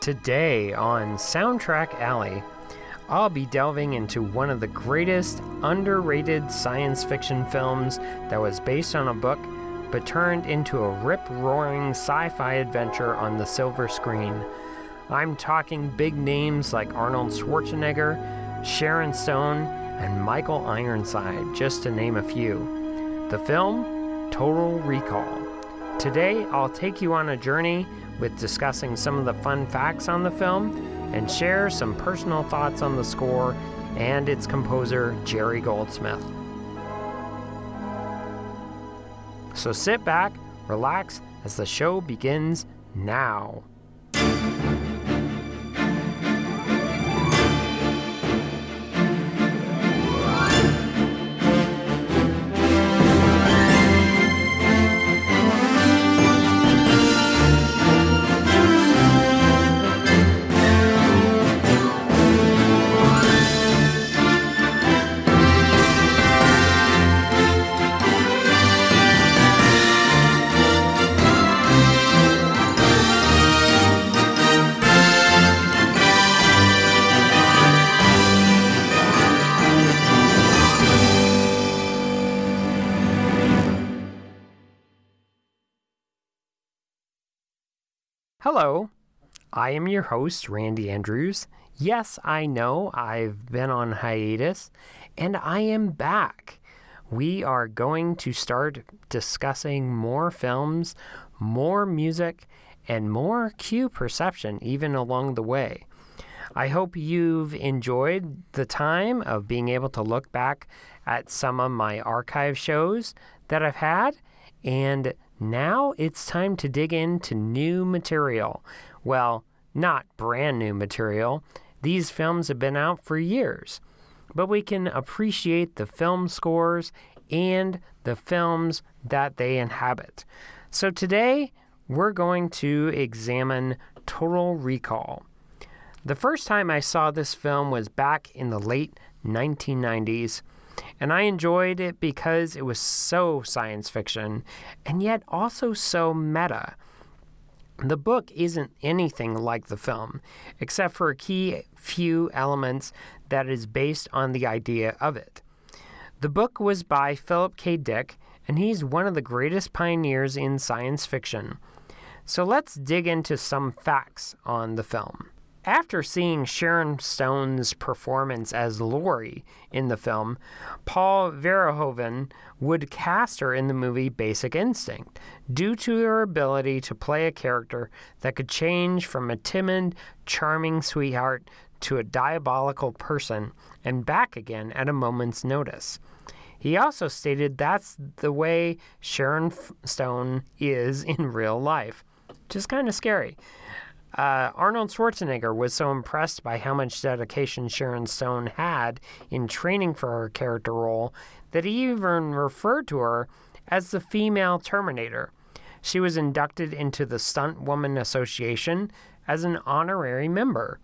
Today on Soundtrack Alley, I'll be delving into one of the greatest underrated science fiction films that was based on a book but turned into a rip roaring sci fi adventure on the silver screen. I'm talking big names like Arnold Schwarzenegger, Sharon Stone, and Michael Ironside, just to name a few. The film, Total Recall. Today, I'll take you on a journey with discussing some of the fun facts on the film and share some personal thoughts on the score and its composer, Jerry Goldsmith. So sit back, relax, as the show begins now. Hello, I am your host, Randy Andrews. Yes, I know I've been on hiatus, and I am back. We are going to start discussing more films, more music, and more cue perception even along the way. I hope you've enjoyed the time of being able to look back at some of my archive shows that I've had and now it's time to dig into new material. Well, not brand new material. These films have been out for years. But we can appreciate the film scores and the films that they inhabit. So today, we're going to examine Total Recall. The first time I saw this film was back in the late 1990s and I enjoyed it because it was so science fiction and yet also so meta. The book isn't anything like the film, except for a key few elements that is based on the idea of it. The book was by Philip K. Dick, and he's one of the greatest pioneers in science fiction. So let's dig into some facts on the film. After seeing Sharon Stone's performance as Lori in the film, Paul Verhoeven would cast her in the movie Basic Instinct due to her ability to play a character that could change from a timid, charming sweetheart to a diabolical person and back again at a moment's notice. He also stated that's the way Sharon Stone is in real life. Just kind of scary. Uh, Arnold Schwarzenegger was so impressed by how much dedication Sharon Stone had in training for her character role that he even referred to her as the female Terminator. She was inducted into the Stunt Woman Association as an honorary member.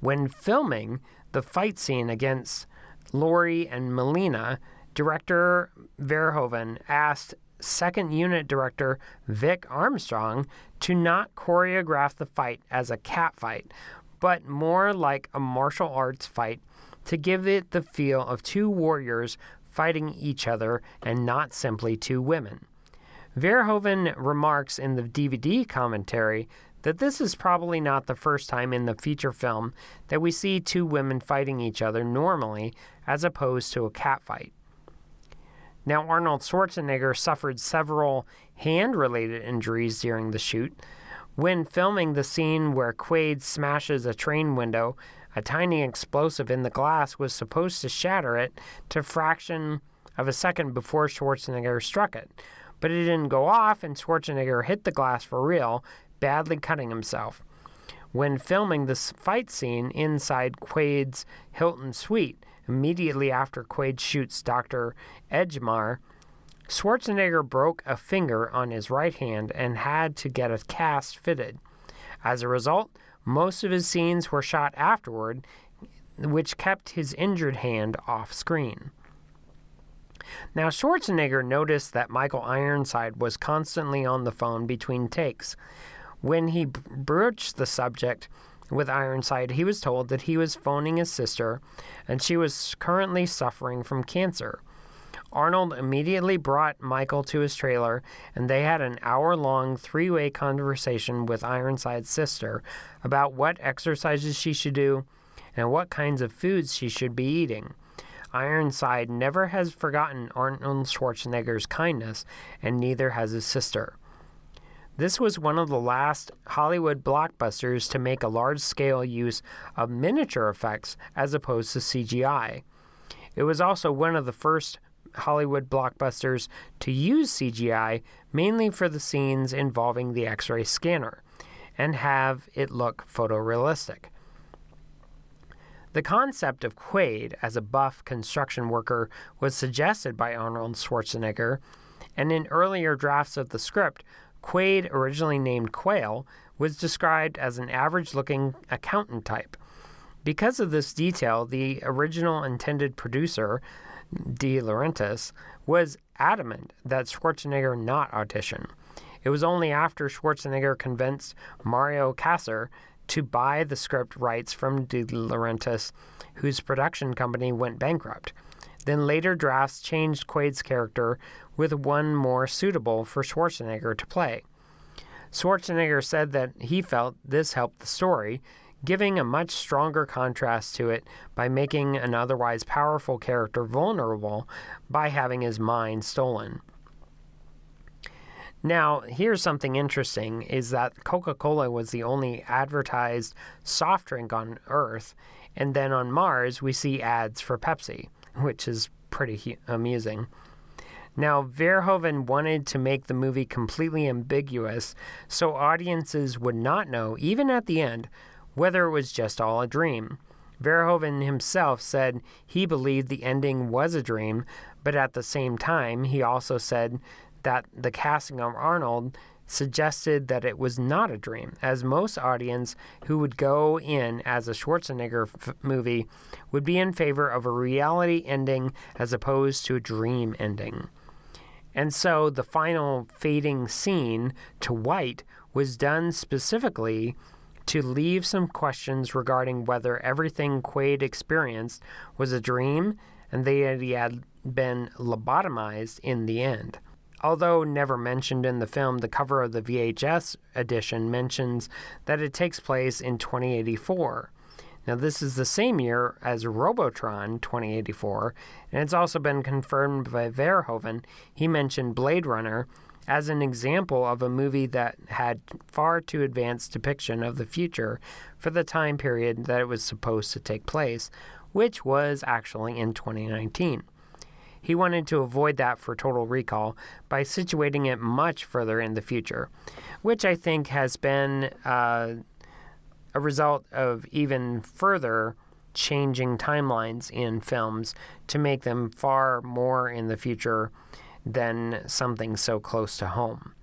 When filming the fight scene against Lori and Melina, director Verhoeven asked second unit director Vic Armstrong to not choreograph the fight as a cat fight, but more like a martial arts fight to give it the feel of two warriors fighting each other and not simply two women. Verhoeven remarks in the DVD commentary that this is probably not the first time in the feature film that we see two women fighting each other normally as opposed to a cat fight. Now, Arnold Schwarzenegger suffered several hand related injuries during the shoot. When filming the scene where Quaid smashes a train window, a tiny explosive in the glass was supposed to shatter it to fraction of a second before Schwarzenegger struck it. But it didn't go off, and Schwarzenegger hit the glass for real, badly cutting himself. When filming this fight scene inside Quaid's Hilton suite, immediately after Quaid shoots Dr. Edgemar, Schwarzenegger broke a finger on his right hand and had to get a cast fitted. As a result, most of his scenes were shot afterward, which kept his injured hand off screen. Now, Schwarzenegger noticed that Michael Ironside was constantly on the phone between takes. When he broached the subject with Ironside, he was told that he was phoning his sister and she was currently suffering from cancer. Arnold immediately brought Michael to his trailer, and they had an hour long three way conversation with Ironside's sister about what exercises she should do and what kinds of foods she should be eating. Ironside never has forgotten Arnold Schwarzenegger's kindness, and neither has his sister. This was one of the last Hollywood blockbusters to make a large scale use of miniature effects as opposed to CGI. It was also one of the first Hollywood blockbusters to use CGI mainly for the scenes involving the X ray scanner and have it look photorealistic. The concept of Quaid as a buff construction worker was suggested by Arnold Schwarzenegger, and in earlier drafts of the script, Quaid, originally named Quail, was described as an average looking accountant type. Because of this detail, the original intended producer, De Laurentiis, was adamant that Schwarzenegger not audition. It was only after Schwarzenegger convinced Mario Kassar to buy the script rights from De Laurentiis, whose production company went bankrupt. Then later drafts changed Quaid's character with one more suitable for Schwarzenegger to play. Schwarzenegger said that he felt this helped the story, giving a much stronger contrast to it by making an otherwise powerful character vulnerable by having his mind stolen. Now, here's something interesting is that Coca-Cola was the only advertised soft drink on Earth, and then on Mars we see ads for Pepsi, which is pretty amusing. Now, Verhoeven wanted to make the movie completely ambiguous so audiences would not know, even at the end, whether it was just all a dream. Verhoeven himself said he believed the ending was a dream, but at the same time, he also said that the casting of Arnold suggested that it was not a dream, as most audience who would go in as a Schwarzenegger f- movie would be in favor of a reality ending as opposed to a dream ending. And so the final fading scene to white was done specifically to leave some questions regarding whether everything Quaid experienced was a dream and that he had been lobotomized in the end. Although never mentioned in the film, the cover of the VHS edition mentions that it takes place in 2084. Now, this is the same year as Robotron 2084, and it's also been confirmed by Verhoeven. He mentioned Blade Runner as an example of a movie that had far too advanced depiction of the future for the time period that it was supposed to take place, which was actually in 2019. He wanted to avoid that for Total Recall by situating it much further in the future, which I think has been uh, a result of even further changing timelines in films to make them far more in the future than something so close to home.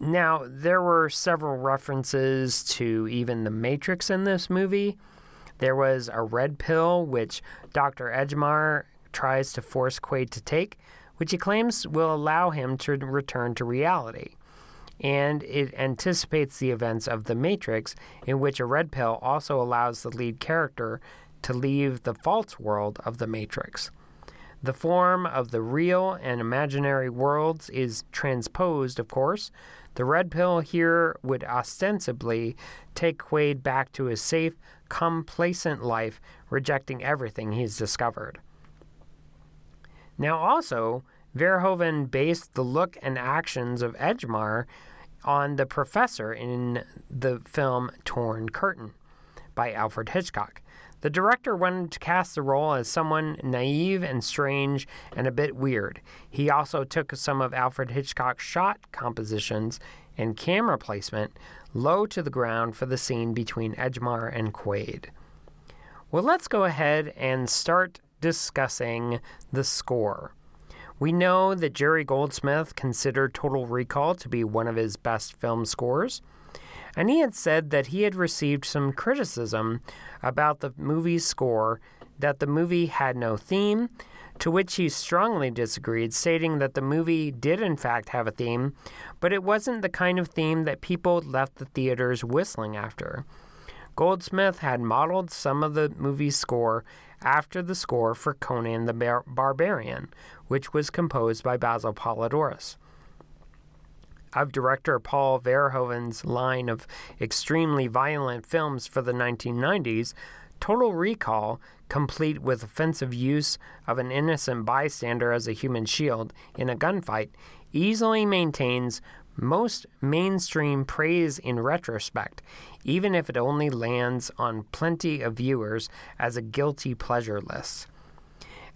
Now, there were several references to even the Matrix in this movie. There was a red pill, which Dr. Edgemar tries to force Quaid to take, which he claims will allow him to return to reality. And it anticipates the events of The Matrix, in which a red pill also allows the lead character to leave the false world of The Matrix. The form of the real and imaginary worlds is transposed, of course. The red pill here would ostensibly take Quaid back to his safe, complacent life, rejecting everything he's discovered. Now, also, Verhoeven based the look and actions of Edgemar on the professor in the film Torn Curtain by Alfred Hitchcock. The director wanted to cast the role as someone naive and strange and a bit weird. He also took some of Alfred Hitchcock's shot compositions and camera placement low to the ground for the scene between Edgemar and Quaid. Well, let's go ahead and start discussing the score. We know that Jerry Goldsmith considered Total Recall to be one of his best film scores, and he had said that he had received some criticism about the movie's score that the movie had no theme, to which he strongly disagreed, stating that the movie did in fact have a theme, but it wasn't the kind of theme that people left the theaters whistling after. Goldsmith had modeled some of the movie's score after the score for Conan the Bar- Barbarian, which was composed by Basil Poledouris. Of director Paul Verhoeven's line of extremely violent films for the 1990s, Total Recall, complete with offensive use of an innocent bystander as a human shield in a gunfight, easily maintains most mainstream praise in retrospect, even if it only lands on plenty of viewers as a guilty pleasure list.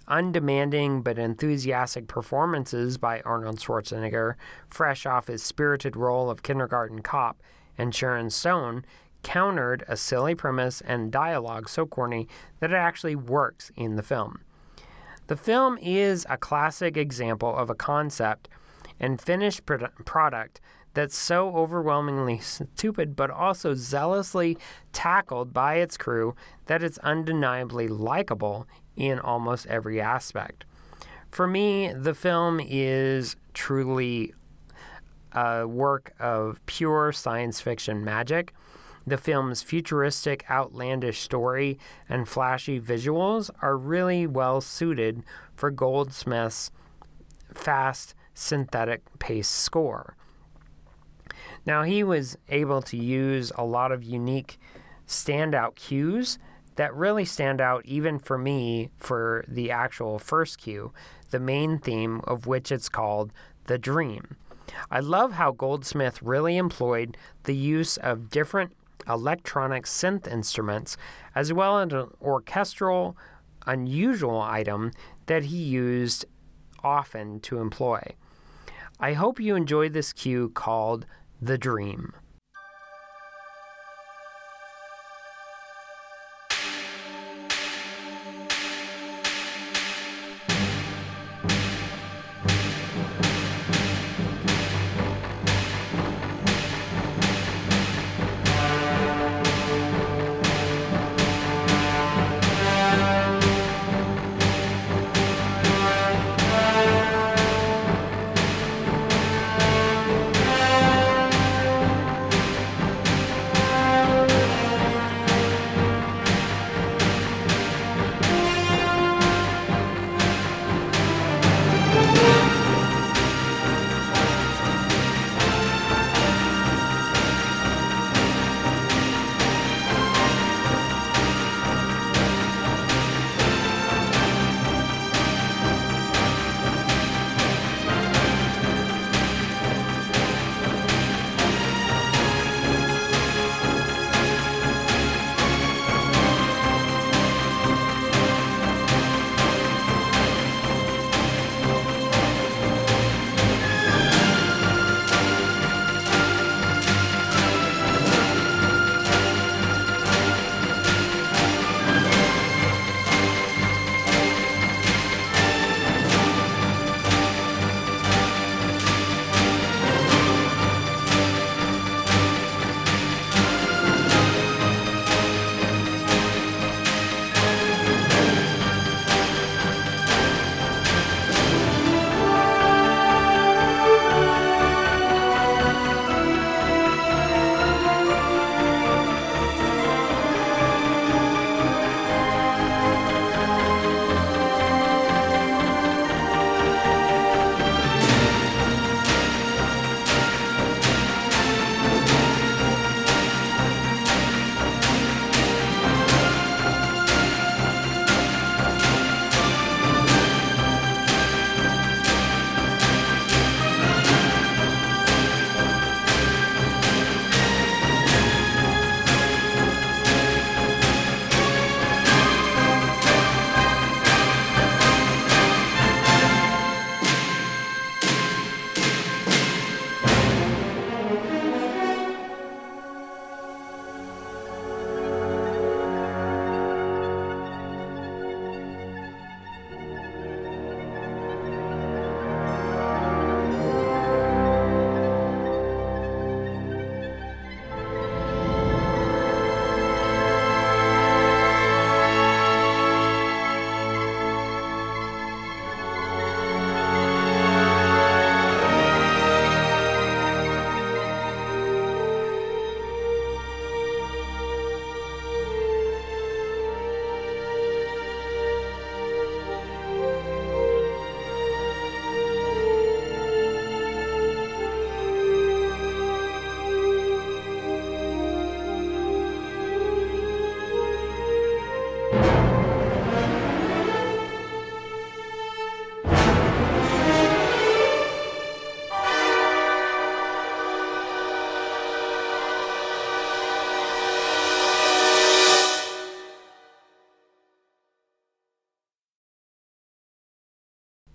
Undemanding but enthusiastic performances by Arnold Schwarzenegger, fresh off his spirited role of kindergarten cop, and Sharon Stone, countered a silly premise and dialogue so corny that it actually works in the film. The film is a classic example of a concept and finished product that's so overwhelmingly stupid but also zealously tackled by its crew that it's undeniably likable in almost every aspect. For me, the film is truly a work of pure science fiction magic. The film's futuristic, outlandish story and flashy visuals are really well suited for Goldsmith's fast, synthetic pace score. Now, he was able to use a lot of unique standout cues that really stand out even for me for the actual first cue, the main theme of which it's called The Dream. I love how Goldsmith really employed the use of different electronic synth instruments as well as an orchestral, unusual item that he used often to employ. I hope you enjoyed this cue called The Dream.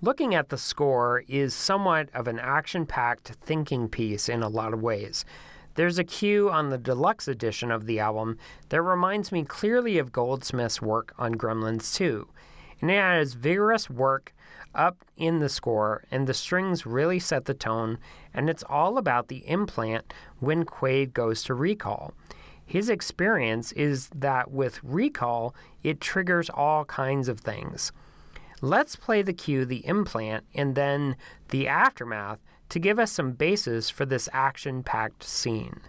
Looking at the score is somewhat of an action packed thinking piece in a lot of ways. There's a cue on the deluxe edition of the album that reminds me clearly of Goldsmith's work on Gremlins 2. And it has vigorous work up in the score, and the strings really set the tone, and it's all about the implant when Quaid goes to recall. His experience is that with recall, it triggers all kinds of things. Let's play the cue, the implant, and then the aftermath to give us some basis for this action packed scene.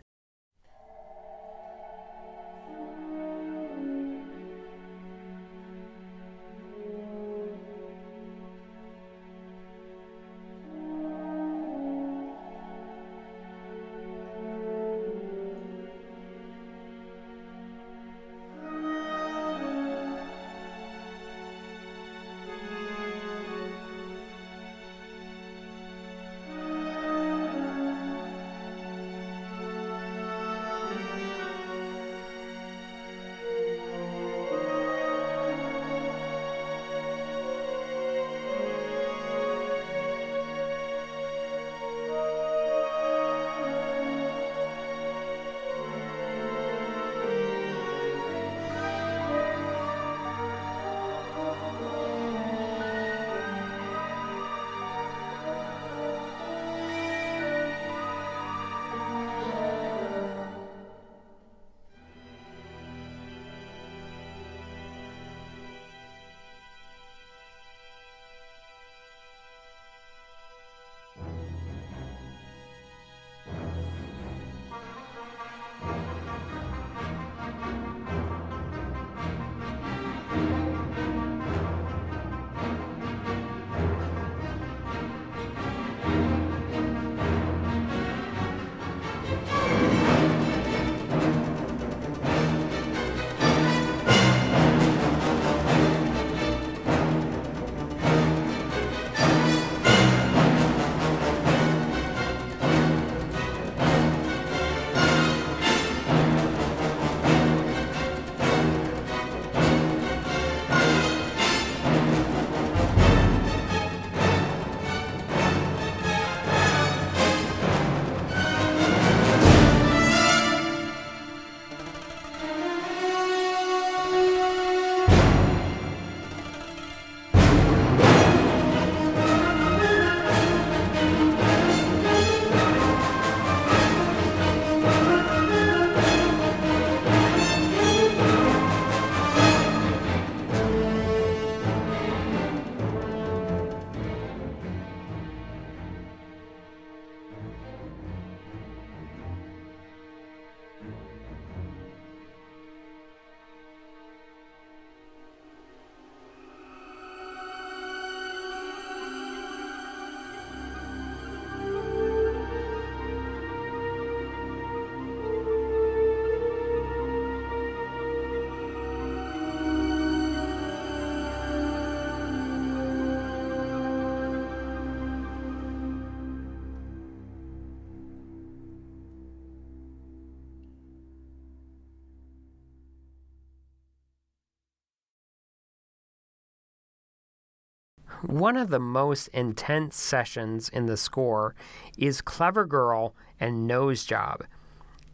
One of the most intense sessions in the score is Clever Girl and Nose Job.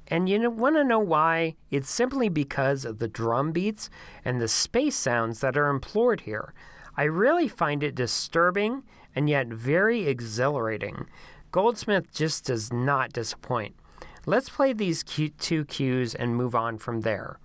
And you want to know why? It's simply because of the drum beats and the space sounds that are employed here. I really find it disturbing and yet very exhilarating. Goldsmith just does not disappoint. Let's play these two cues and move on from there.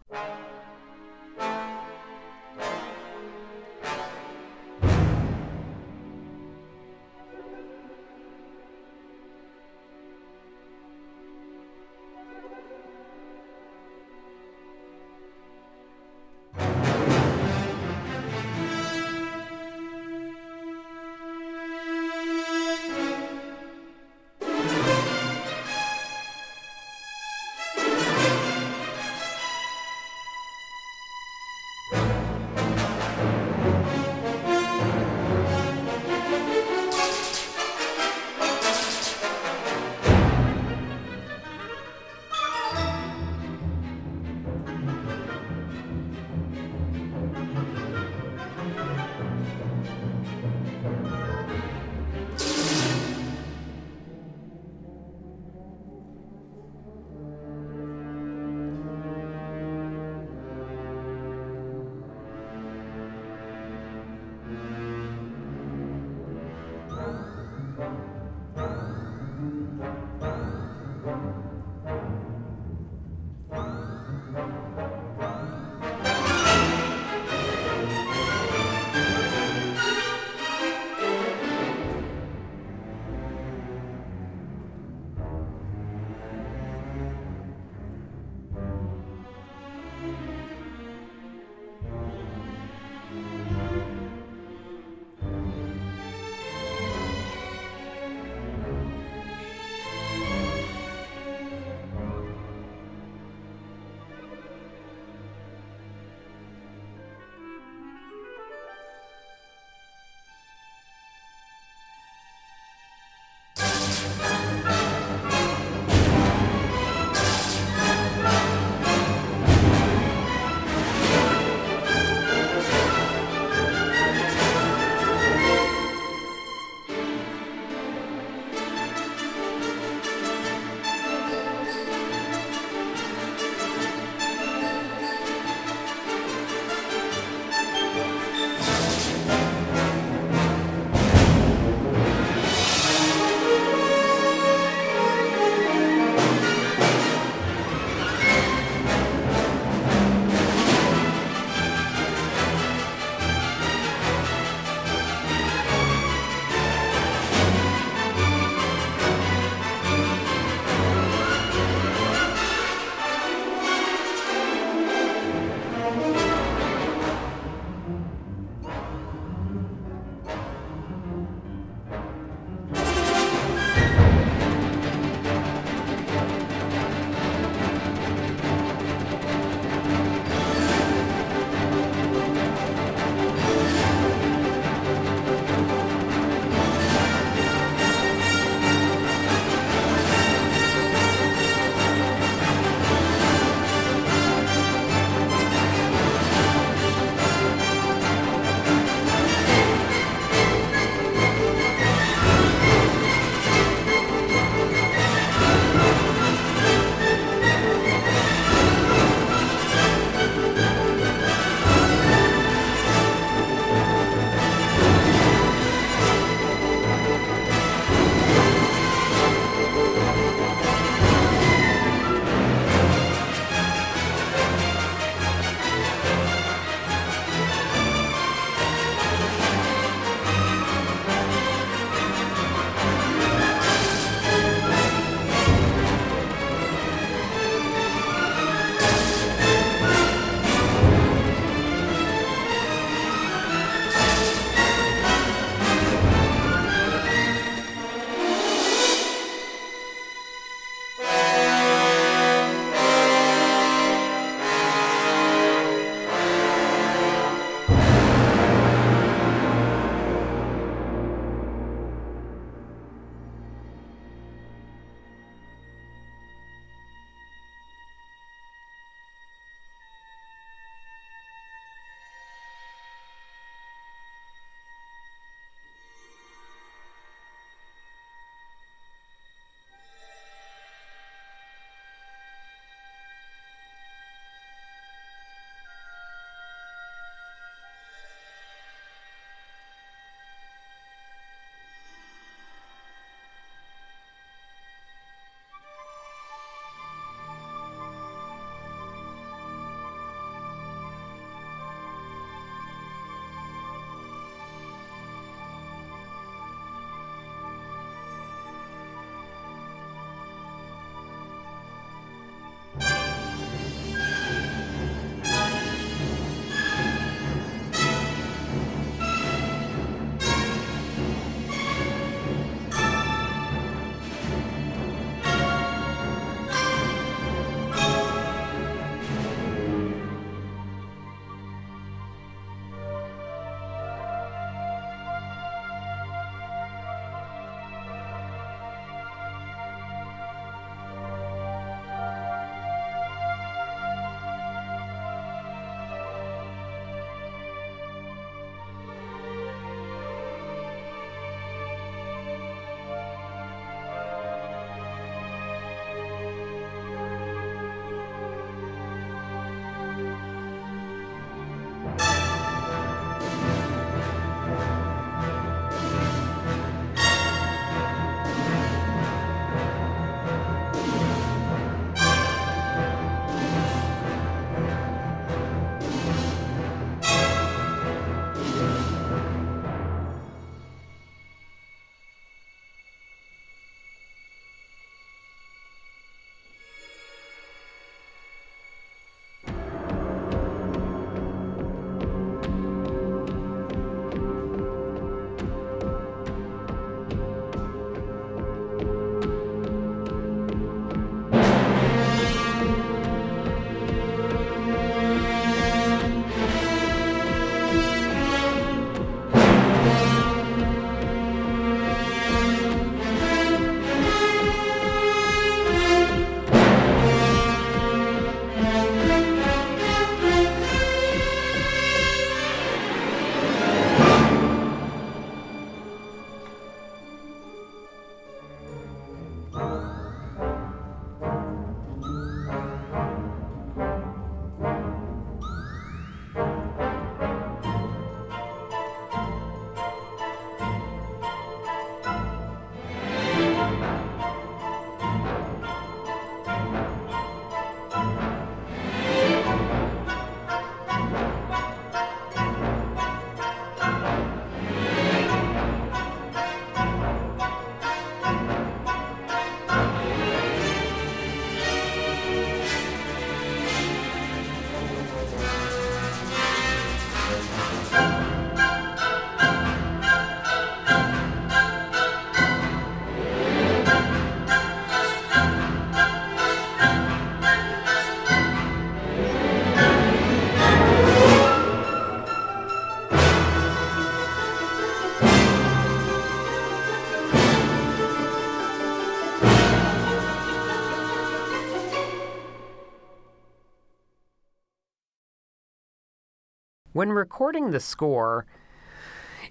When recording the score,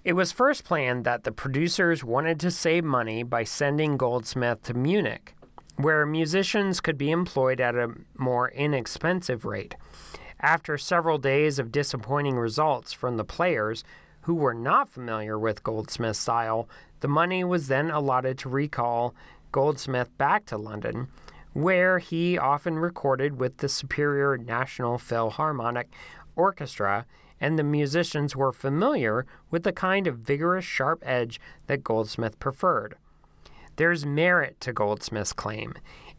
it was first planned that the producers wanted to save money by sending Goldsmith to Munich, where musicians could be employed at a more inexpensive rate. After several days of disappointing results from the players who were not familiar with Goldsmith's style, the money was then allotted to recall Goldsmith back to London, where he often recorded with the Superior National Philharmonic Orchestra and the musicians were familiar with the kind of vigorous, sharp edge that Goldsmith preferred. There's merit to Goldsmith's claim.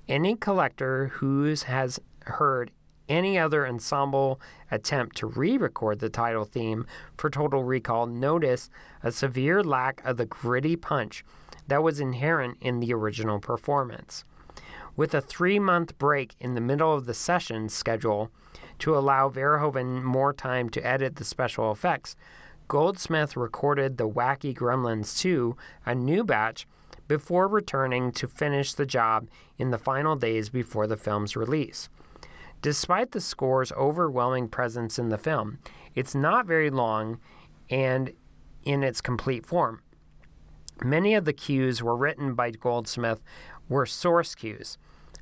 Any collector who has heard any other ensemble attempt to re record the title theme for Total Recall notice a severe lack of the gritty punch that was inherent in the original performance. With a three month break in the middle of the session schedule, to allow Verhoeven more time to edit the special effects, Goldsmith recorded the Wacky Gremlins 2, a new batch, before returning to finish the job in the final days before the film's release. Despite the score's overwhelming presence in the film, it's not very long and in its complete form. Many of the cues were written by Goldsmith were source cues,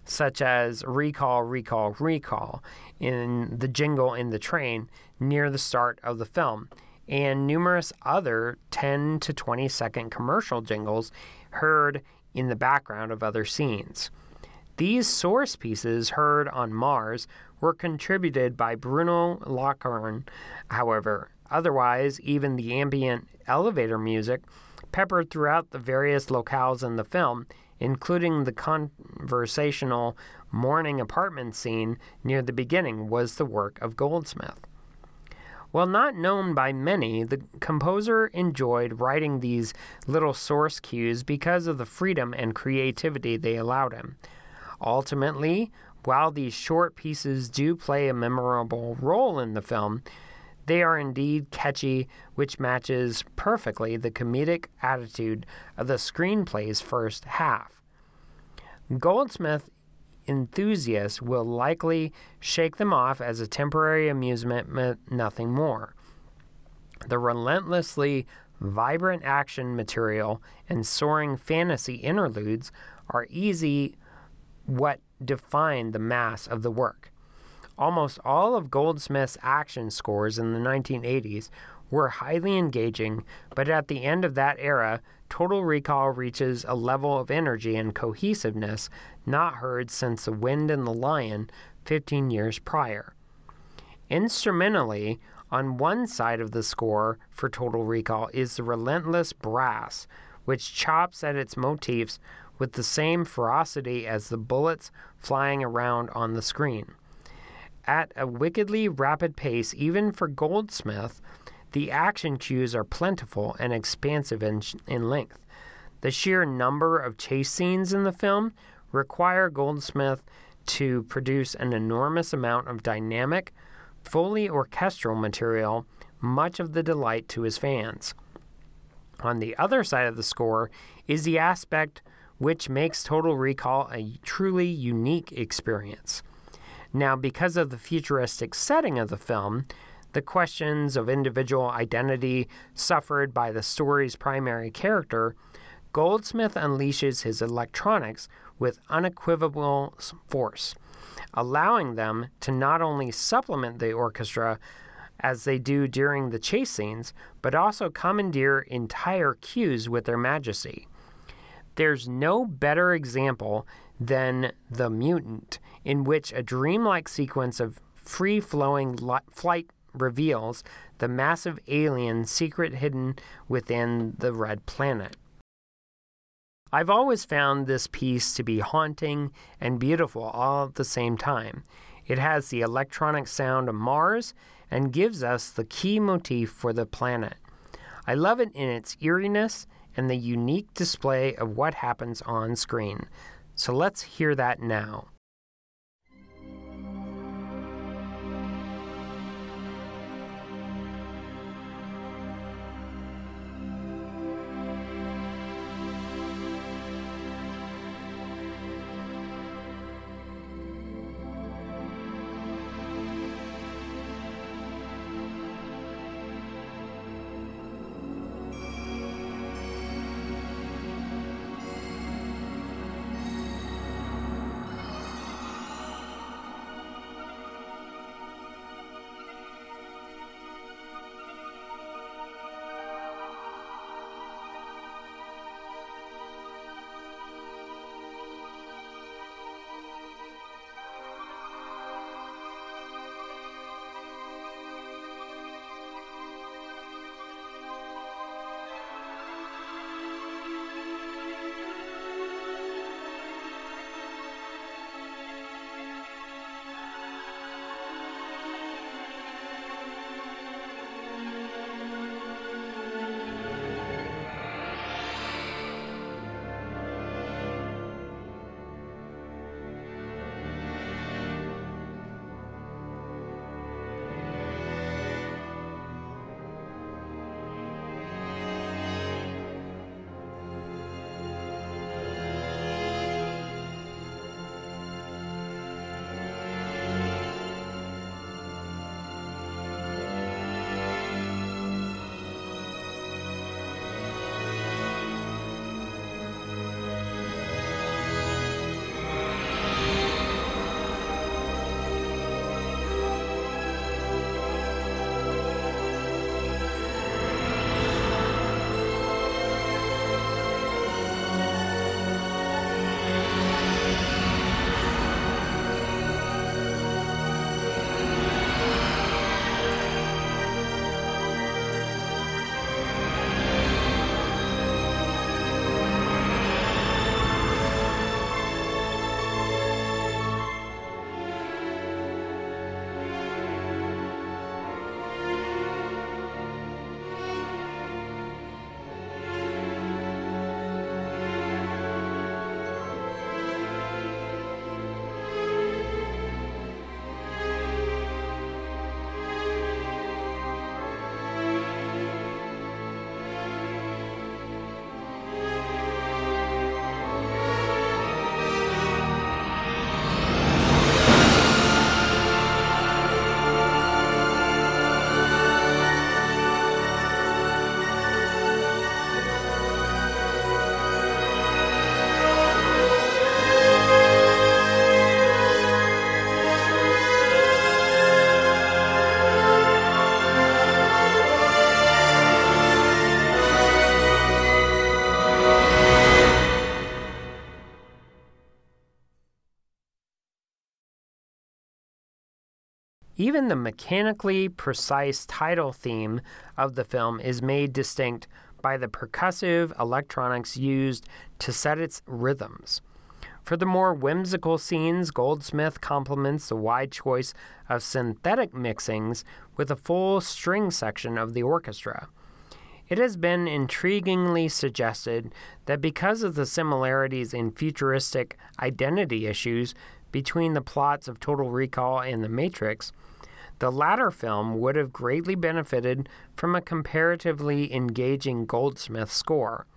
such as recall, recall, recall in the jingle in the train near the start of the film, and numerous other 10 to 20 second commercial jingles heard in the background of other scenes. These source pieces heard on Mars were contributed by Bruno Louchouarn, however. Otherwise, even the ambient elevator music peppered throughout the various locales in the film including the conversational morning apartment scene near the beginning, was the work of Goldsmith. While not known by many, the composer enjoyed writing these little source cues because of the freedom and creativity they allowed him. Ultimately, while these short pieces do play a memorable role in the film, they are indeed catchy, which matches perfectly the comedic attitude of the screenplay's first half. Goldsmith enthusiasts will likely shake them off as a temporary amusement, nothing more. The relentlessly vibrant action material and soaring fantasy interludes are easy what define the mass of the work. Almost all of Goldsmith's action scores in the 1980s were highly engaging, but at the end of that era, Total Recall reaches a level of energy and cohesiveness not heard since The Wind and the Lion 15 years prior. Instrumentally, on one side of the score for Total Recall is the relentless brass, which chops at its motifs with the same ferocity as the bullets flying around on the screen. At a wickedly rapid pace, even for Goldsmith, the action cues are plentiful and expansive in, in length. The sheer number of chase scenes in the film require Goldsmith to produce an enormous amount of dynamic, fully orchestral material, much of the delight to his fans. On the other side of the score is the aspect which makes Total Recall a truly unique experience. Now, because of the futuristic setting of the film, the questions of individual identity suffered by the story's primary character, Goldsmith unleashes his electronics with unequivocal force, allowing them to not only supplement the orchestra as they do during the chase scenes, but also commandeer entire cues with their majesty. There's no better example than The Mutant, in which a dreamlike sequence of free flowing li- flight reveals the massive alien secret hidden within the red planet. I've always found this piece to be haunting and beautiful all at the same time. It has the electronic sound of Mars and gives us the key motif for the planet. I love it in its eeriness and the unique display of what happens on screen. So let's hear that now. Even the mechanically precise title theme of the film is made distinct by the percussive electronics used to set its rhythms. For the more whimsical scenes, Goldsmith complements the wide choice of synthetic mixings with a full string section of the orchestra. It has been intriguingly suggested that because of the similarities in futuristic identity issues between the plots of Total Recall and The Matrix, the latter film would have greatly benefited from a comparatively engaging Goldsmith score.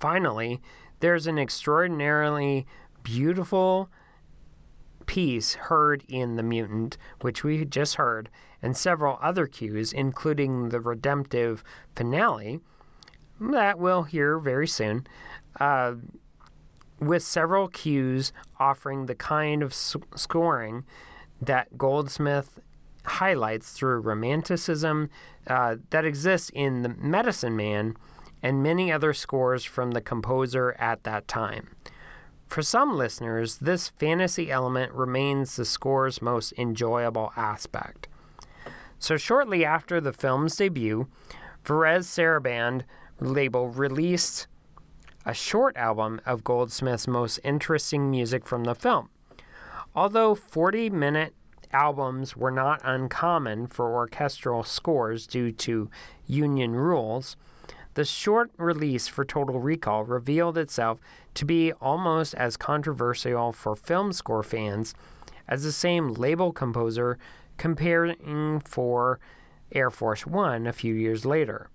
Finally, there's an extraordinarily beautiful piece heard in The Mutant, which we just heard, and several other cues, including the redemptive finale that we'll hear very soon, uh, with several cues offering the kind of scoring that Goldsmith highlights through romanticism uh, that exists in The Medicine Man and many other scores from the composer at that time. For some listeners, this fantasy element remains the score's most enjoyable aspect. So, shortly after the film's debut, Varèse Sarabande label released a short album of Goldsmith's most interesting music from the film. Although 40 minute albums were not uncommon for orchestral scores due to union rules, the short release for Total Recall revealed itself to be almost as controversial for film score fans as the same label composer comparing for Air Force One a few years later.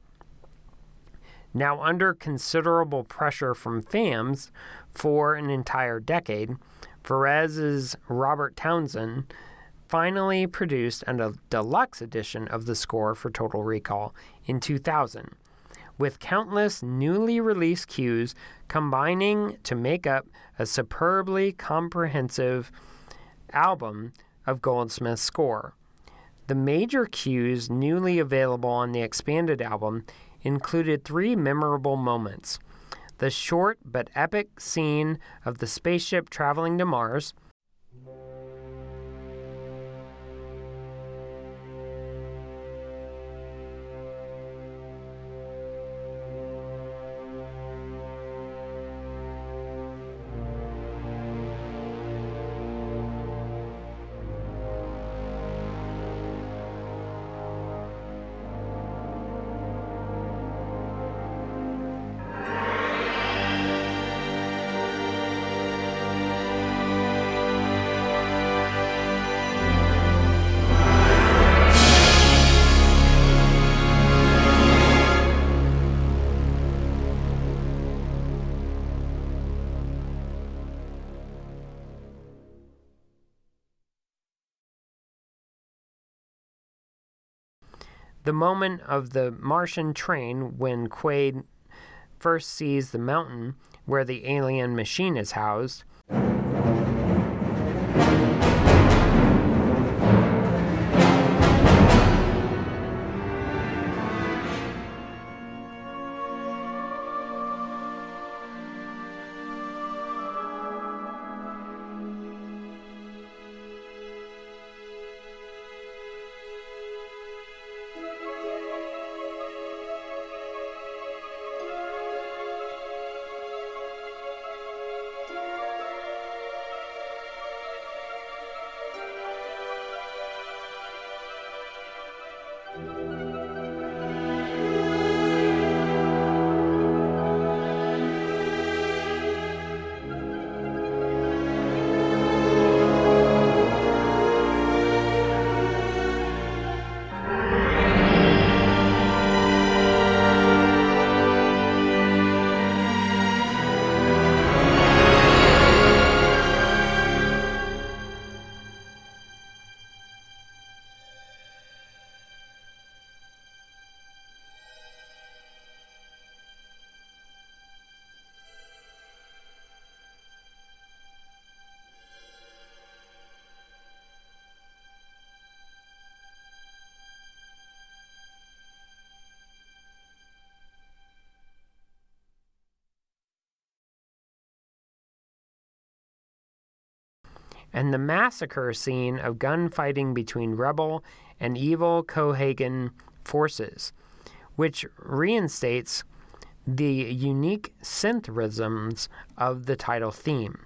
Now, under considerable pressure from fans for an entire decade, Varèse's Robert Townson finally produced a deluxe edition of the score for Total Recall in 2000 with countless newly released cues combining to make up a superbly comprehensive album of Goldsmith's score. The major cues newly available on the expanded album included three memorable moments the short but epic scene of the spaceship traveling to Mars, the moment of the Martian train when Quaid first sees the mountain where the alien machine is housed. And the massacre scene of gunfighting between rebel and evil Cohagen forces, which reinstates the unique synth rhythms of the title theme.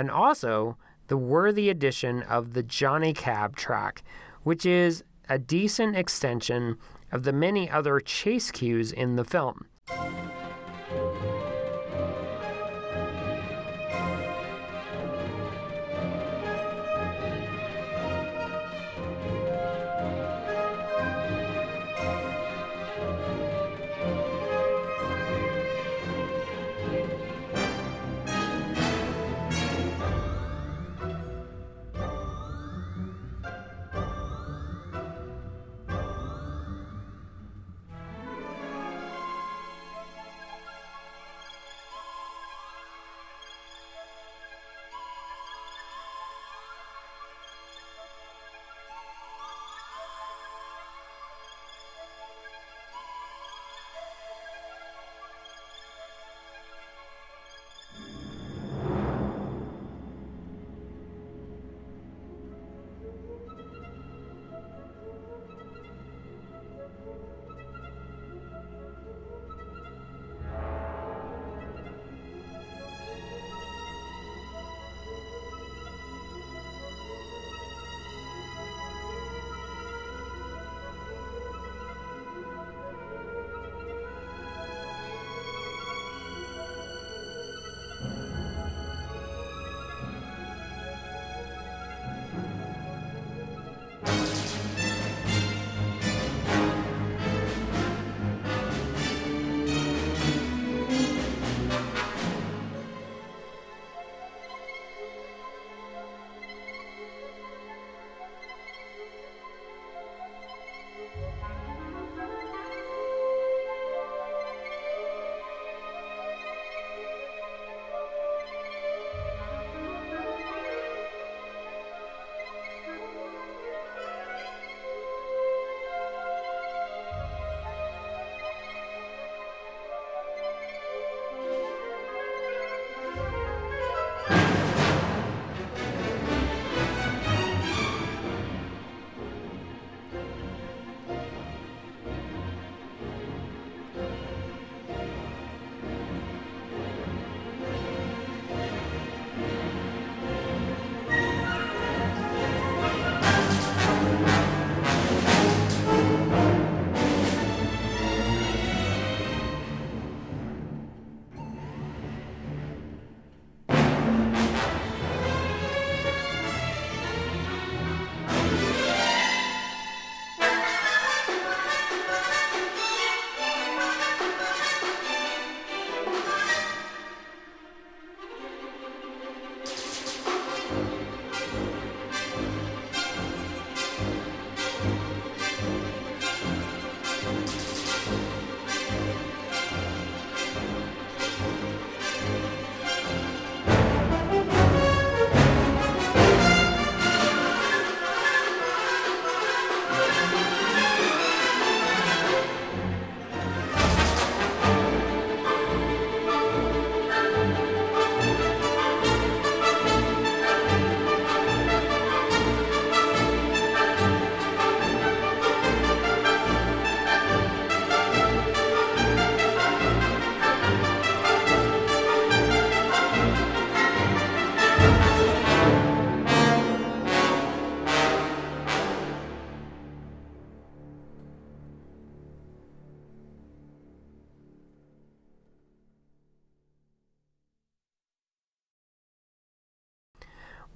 And also the worthy addition of the Johnny Cab track, which is a decent extension of the many other chase cues in the film.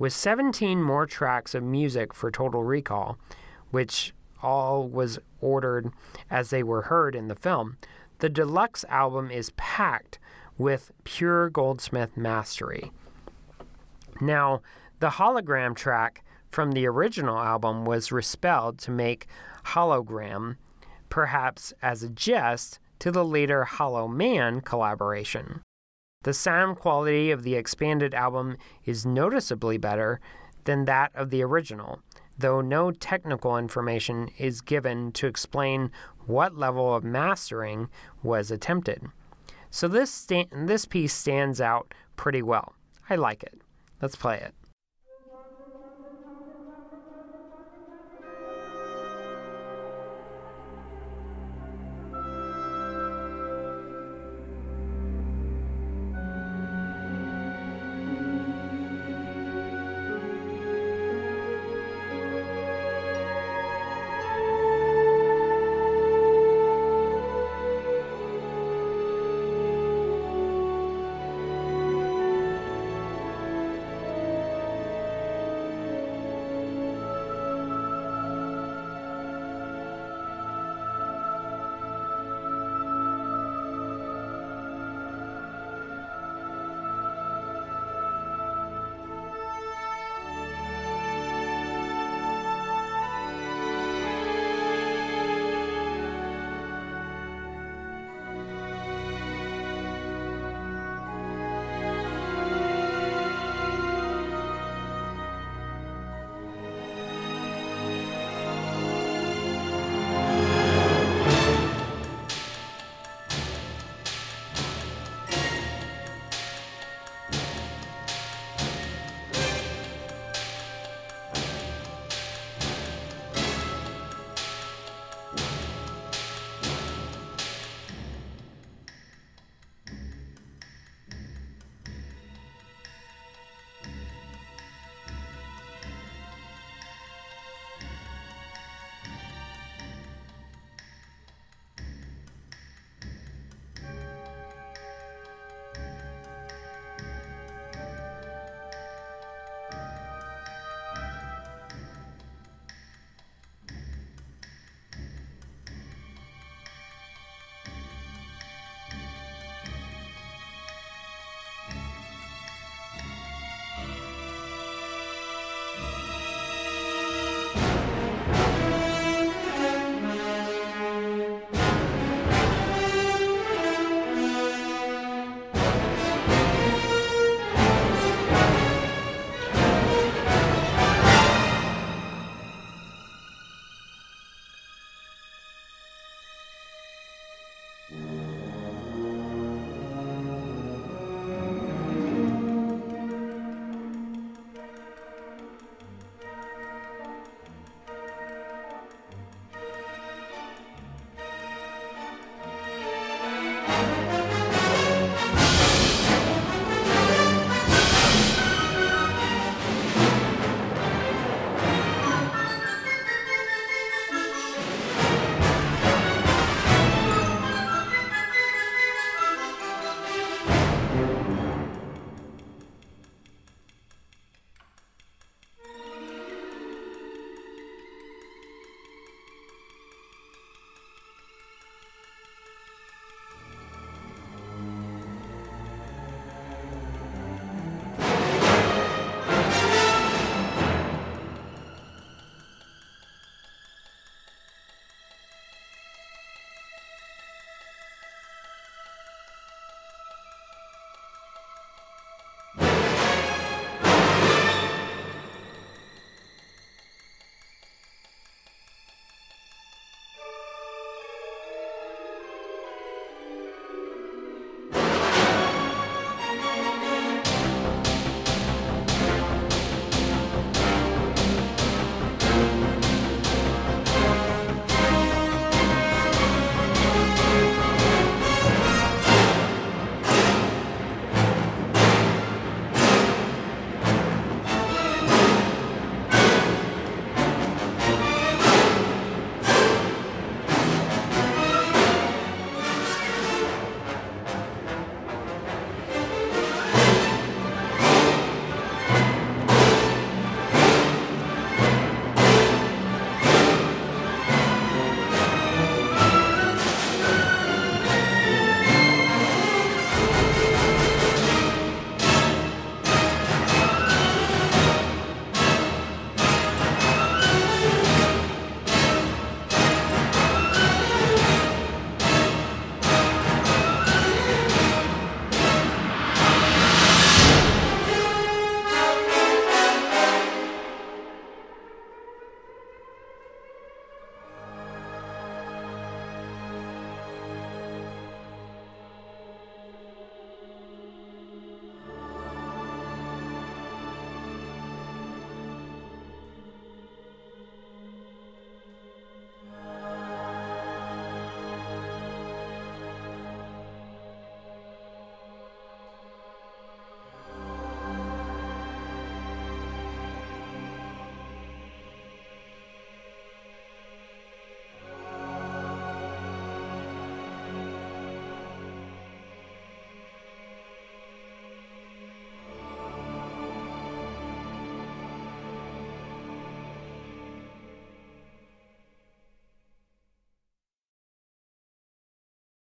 With 17 more tracks of music for Total Recall, which all was ordered as they were heard in the film. The deluxe album is packed with pure Goldsmith mastery. Now, the hologram track from the original album was respelled to make hologram, perhaps as a jest to the later Hollow Man collaboration. The sound quality of the expanded album is noticeably better than that of the original, though no technical information is given to explain what level of mastering was attempted. So this sta- this piece stands out pretty well. I like it. Let's play it.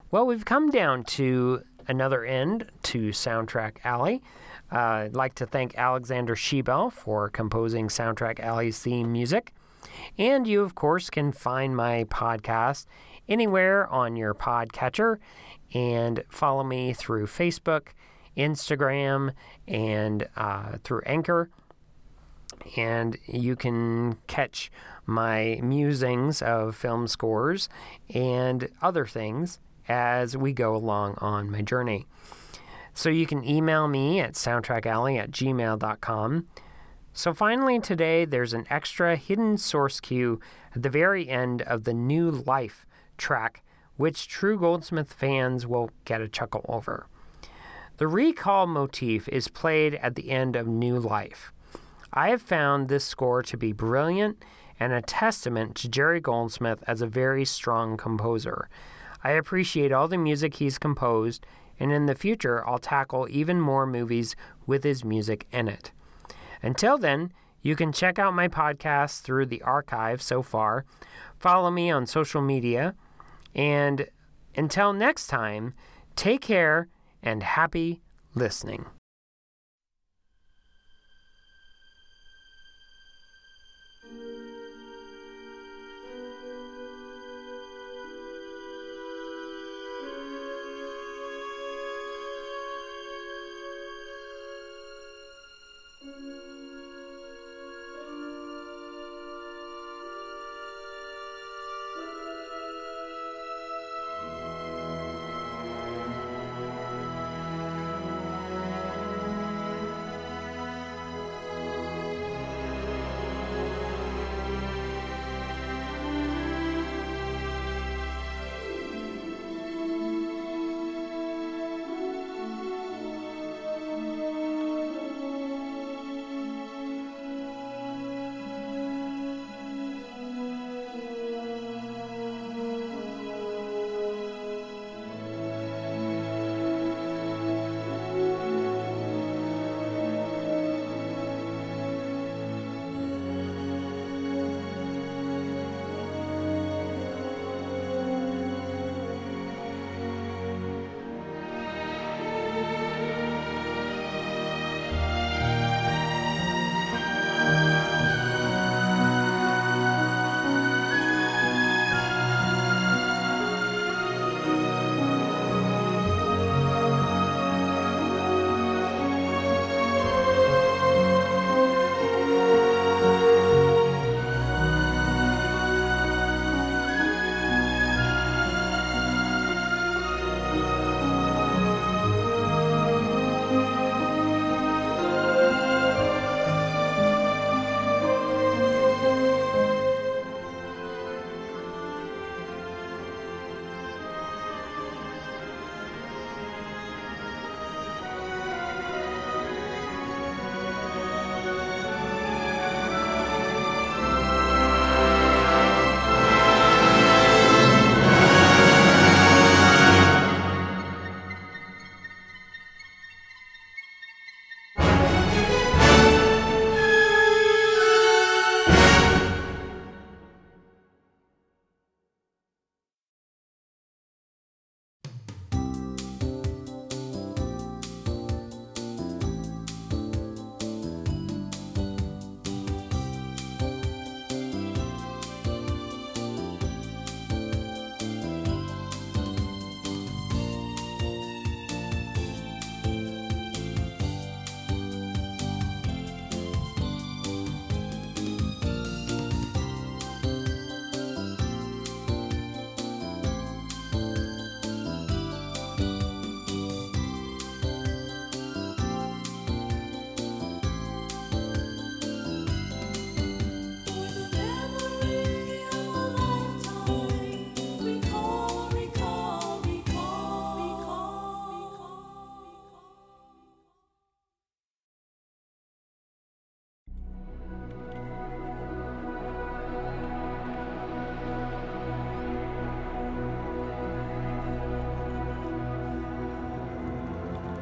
Well, we've come down to another end to Soundtrack Alley. Uh, I'd like to thank Alexander Shebel for composing Soundtrack Alley's theme music. And you, of course, can find my podcast anywhere on your podcatcher and follow me through Facebook, Instagram, and uh, through Anchor. And you can catch my musings of film scores and other things as we go along on my journey. So you can email me at soundtrackalley at gmail.com. So finally, today there's an extra hidden source cue at the very end of the New Life track, which true Goldsmith fans will get a chuckle over. The recall motif is played at the end of New Life. I have found this score to be brilliant and a testament to Jerry Goldsmith as a very strong composer. I appreciate all the music he's composed, and in the future, I'll tackle even more movies with his music in it. Until then, you can check out my podcast through the archive so far, follow me on social media, and until next time, take care and happy listening.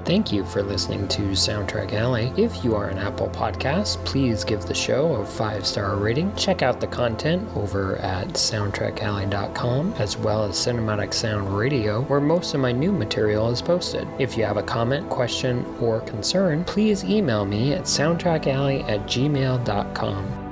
Thank you for listening to Soundtrack Alley. If you are an Apple Podcast, please give the show a five star rating. Check out the content over at soundtrackalley.com as well as Cinematic Sound Radio, where most of my new material is posted. If you have a comment, question, or concern, please email me at soundtrackalley at gmail.com.